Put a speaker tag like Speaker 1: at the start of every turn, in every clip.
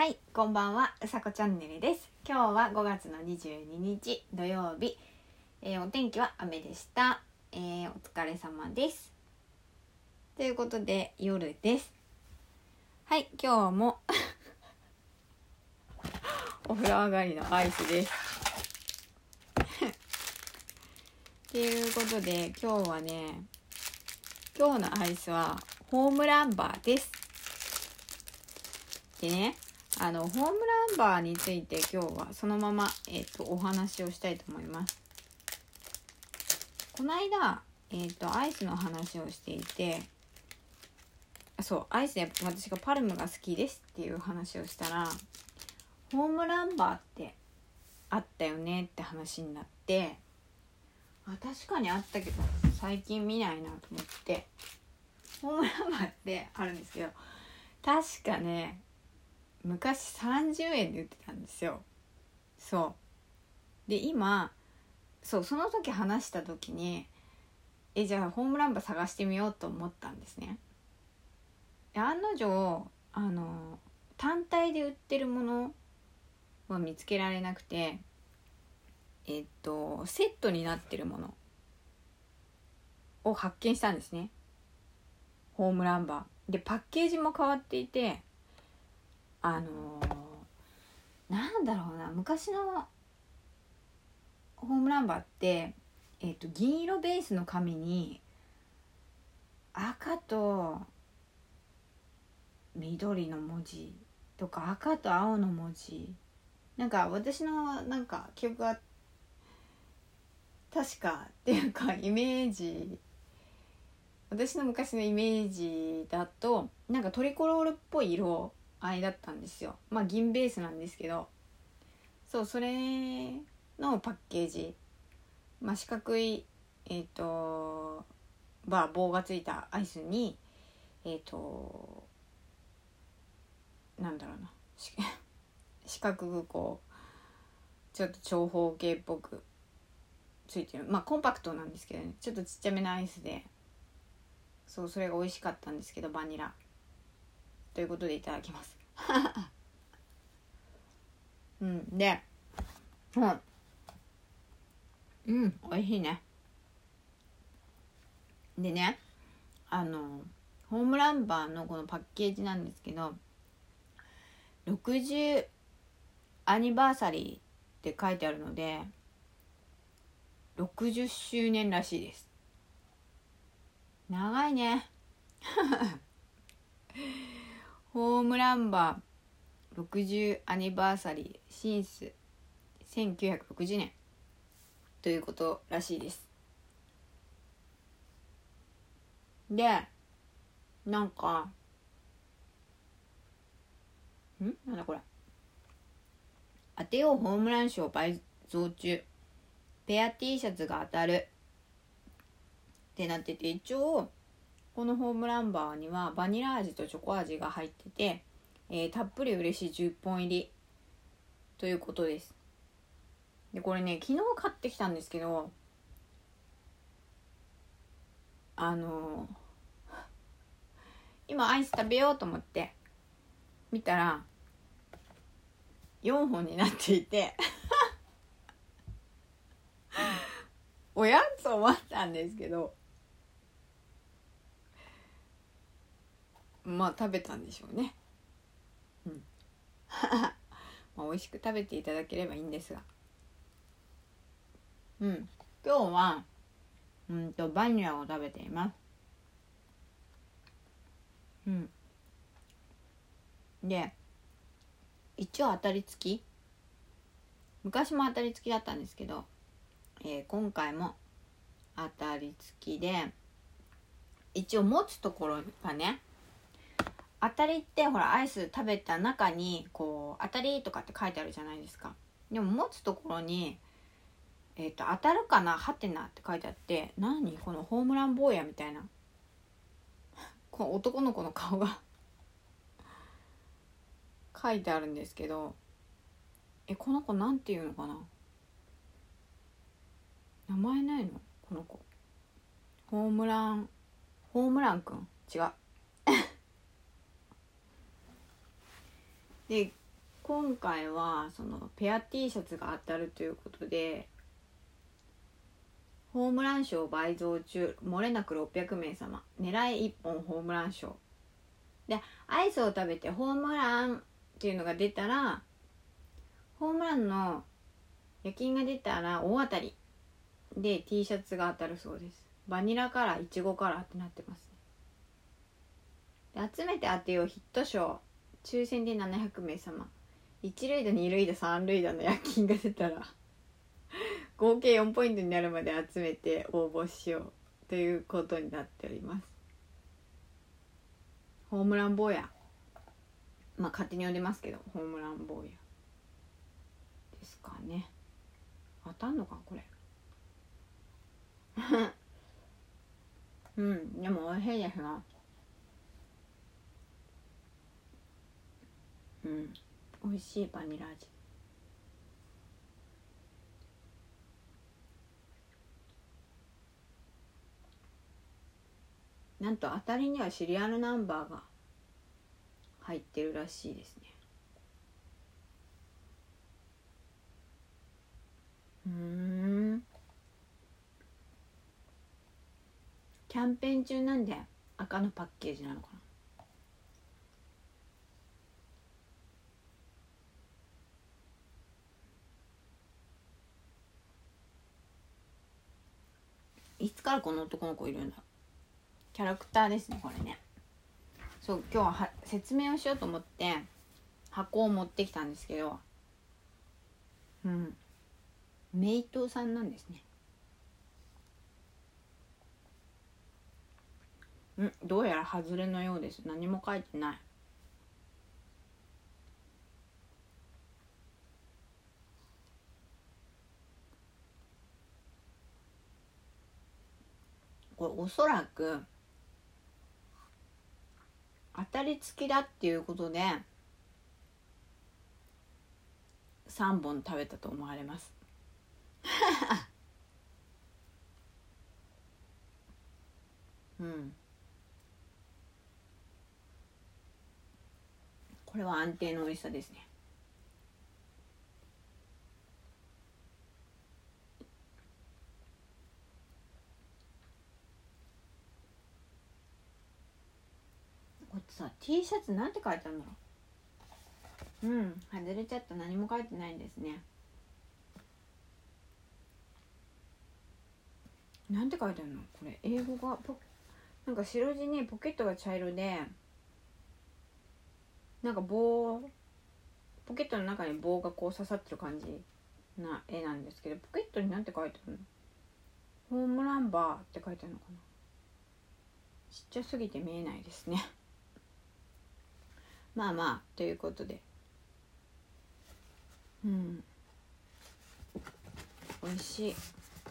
Speaker 1: はい、こんばんは、うさこチャンネルです。今日は5月の22日土曜日、えーお天気は雨でした。えーお疲れ様です。ということで夜です。はい、今日も お風呂上がりのアイスです。ということで今日はね、今日のアイスはホームランバーです。でね、あのホームランバーについて今日はそのまま、えっとお話をしたいと思います。この間、えっとアイスの話をしていてそうアイスで私がパルムが好きですっていう話をしたらホームランバーってあったよねって話になってあ確かにあったけど最近見ないなと思ってホームランバーってあるんですけど確かね昔30円で売ってたんですよ。そう。で今そうその時話した時にえじゃあホームランバー探してみようと思ったんですね。で案の定あの単体で売ってるものは見つけられなくてえっとセットになってるものを発見したんですね。ホームランバー。でパッケージも変わっていてあのーなんだろうな昔のホームランバーって、えっと銀色ベースの紙に赤と緑の文字とか赤と青の文字。なんか私のなんか記憶が確かっていうかイメージ。私の昔のイメージだとなんかトリコロールっぽい色合いだったんですよ。まあ銀ベースなんですけど。そうそれのパッケージ。まあ四角いえっ、とまあ棒がついたアイスにえっ、となんだろうな。四 角くこうちょっと長方形っぽくついてる。まあコンパクトなんですけどね。ちょっとちっちゃめのアイスで。そうそれが美味しかったんですけどバニラ。ということでいただきます。うんでうん。うん美味しいね。でねあのホームランバーのこのパッケージなんですけど60アニバーサリーって書いてあるので60周年らしいです。長いね。ムランバー60アニバーサリーシンス1960年。ということらしいです。でなんかん？なんだこれ。当てようホームラン賞倍増中。ペア T シャツが当たる。ってなってて一応このホームランバーにはバニラ味とチョコ味が入ってて、えーたっぷり嬉しい10本入りということです。でこれね昨日買ってきたんですけどあのー 今アイス食べようと思って見たら4本になっていて おやと思ったんですけどまあ食べたんでしょうね。うん。まあ美味しく食べていただければいいんですが。うん。今日はうんとバニラを食べています。うん。で一応当たり付き？昔も当たり付きだったんですけど、えー今回も当たり付きで一応持つところがね当たりってほらアイス食べた中にこう当たりとかって書いてあるじゃないですか。でも持つところにえっ、と当たるかな？はてなって書いてあって何？このホームラン坊やみたいな。この男の子の顔が。書いてあるんですけどえこの子なんていうのかな？名前ないの？この子。ホームランホームランくん？違う。で今回はそのペア T シャツが当たるということでホームラン賞倍増中漏れなく600名様狙い1本ホームラン賞。でアイスを食べてホームランっていうのが出たらホームランの夜勤が出たら大当たりで T シャツが当たるそうです。バニラカラーいちごカラーってなってますね。で集めて当てようヒット賞。抽選で700名様。1塁打2塁打3塁打の夜勤が出たら合計4ポイントになるまで集めて応募しようということになっております。ホームラン坊や。まあ勝手に呼んでますけどホームラン坊やですかね。当たんのかこれ。うんでも美味しいですな。うん。美味しいバニラ味。なんと当たりにはシリアルナンバーが入ってるらしいですね。うん。キャンペーン中なんで赤のパッケージなのかないつからこの男の子いるんだ。キャラクターですねこれね。そう今日はは説明をしようと思って箱を持ってきたんですけどうん。メイトさんなんですね。んどうやら外れのようです。何も書いてない。これおそらく当たり付きだっていうことで3本食べたと思われます。うん。これは安定の美味しさですねこれさ T シャツなんて書いてあるんだろううん外れちゃった。何も書いてないんですね。なんて書いてあるの？これ英語がポなんか白地にポケットが茶色でなんか棒ポケットの中に棒がこう刺さってる感じな絵なんですけどポケットになんて書いてあるの？ホームランバーって書いてあるのかな？ちっちゃすぎて見えないですね。まあまあということで。うん。美味しい。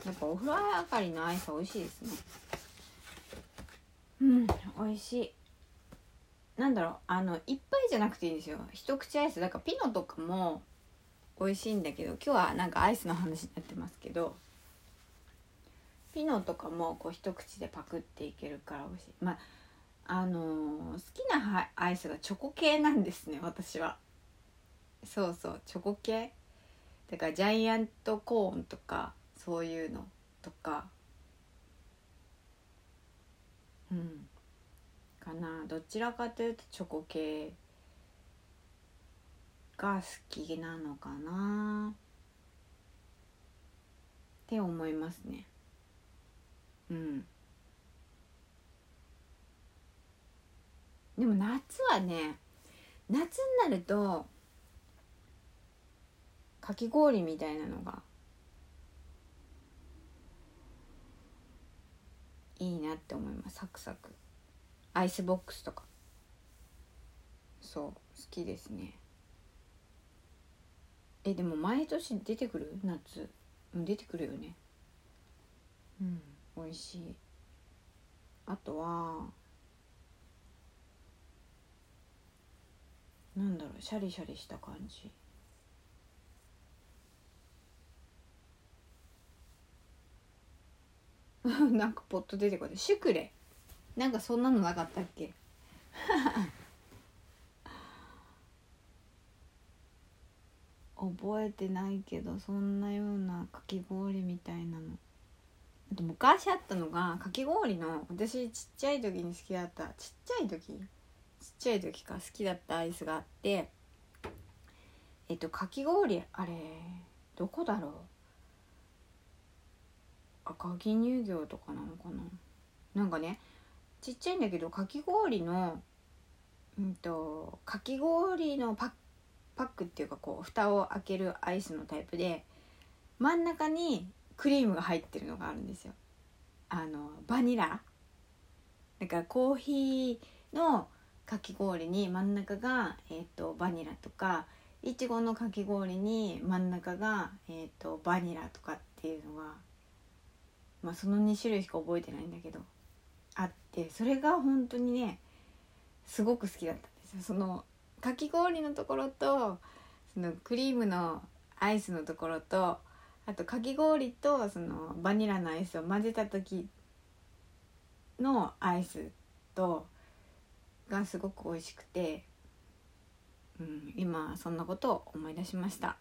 Speaker 1: やっぱお風呂上がりのアイス美味しいですね。うん美味しい。なんだろうあのいっぱいじゃなくていいんですよ。一口アイス。だからピノとかも美味しいんだけど今日はなんかアイスの話になってますけどピノとかもこう一口でパクっていけるから美味しい。まああの好きなアイスがチョコ系なんですね私は。そうそうチョコ系。だからジャイアントコーンとかそういうのとか。うんかな。どちらかというとチョコ系が好きなのかな。って思いますね。うん。でも夏はね夏になるとかき氷みたいなのがいいなって思います。サクサク。アイスボックスとか。そう好きですね。えでも毎年出てくる？夏。うん出てくるよね。うん。美味しい。あとはなんだろうシャリシャリした感じ。なんかポッと出てこない。シュクレ。なんかそんなのなかったっけ？覚えてないけどそんなようなかき氷みたいなの。あと昔あったのがかき氷の私ちっちゃい時に好きだった。ちっちゃい時？ちっちゃい時か好きだったアイスがあってえっとかき氷あれどこだろう？赤城乳業とかなのかな？なんかねちっちゃいんだけどかき氷のうんとかき氷のパッパックっていうかこう蓋を開けるアイスのタイプで真ん中にクリームが入ってるのがあるんですよ。あのバニラ。だかコーヒーのかき氷に真ん中が、えーと、バニラとかいちごのかき氷に真ん中が、えーとバニラとかっていうのがまあその2種類しか覚えてないんだけどあってそれが本当にねすごく好きだったんですよ。そのかき氷のところとそのクリームのアイスのところとあとかき氷とそのバニラのアイスを混ぜた時のアイスとがすごく美味しくて、うん、今そんなことを思い出しました。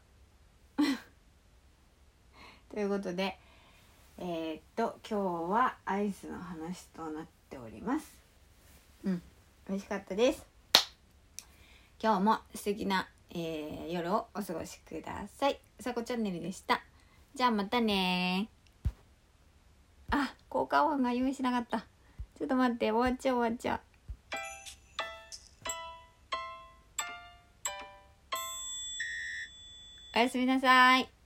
Speaker 1: ということでえー、っと今日はアイスの話となっております。うん美味しかったです。今日も素敵な、えー、夜をお過ごしください。さこチャンネルでした。じゃあまたねあ効果音が用意しなかった。ちょっと待って終わっちゃう終わっちゃう。おやすみなさい。